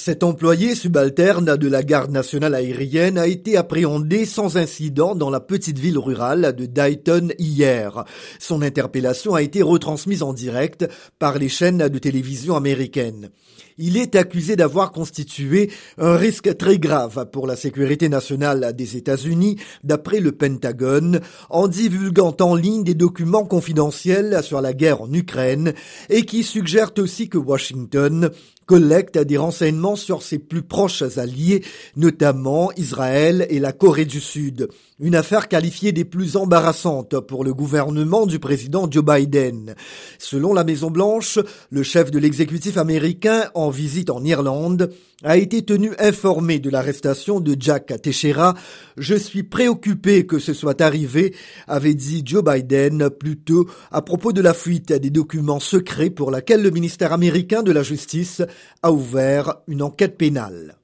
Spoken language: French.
Cet employé subalterne de la garde nationale aérienne a été appréhendé sans incident dans la petite ville rurale de Dayton hier. Son interpellation a été retransmise en direct par les chaînes de télévision américaines. Il est accusé d'avoir constitué un risque très grave pour la sécurité nationale des États-Unis, d'après le Pentagone, en divulguant en ligne des documents confidentiels sur la guerre en Ukraine et qui suggèrent aussi que Washington collecte des renseignements sur ses plus proches alliés, notamment Israël et la Corée du Sud. Une affaire qualifiée des plus embarrassantes pour le gouvernement du président Joe Biden. Selon la Maison Blanche, le chef de l'exécutif américain en visite en Irlande a été tenu informé de l'arrestation de Jack Teixeira. Je suis préoccupé que ce soit arrivé, avait dit Joe Biden plus tôt à propos de la fuite des documents secrets pour laquelle le ministère américain de la Justice a ouvert une enquête pénale.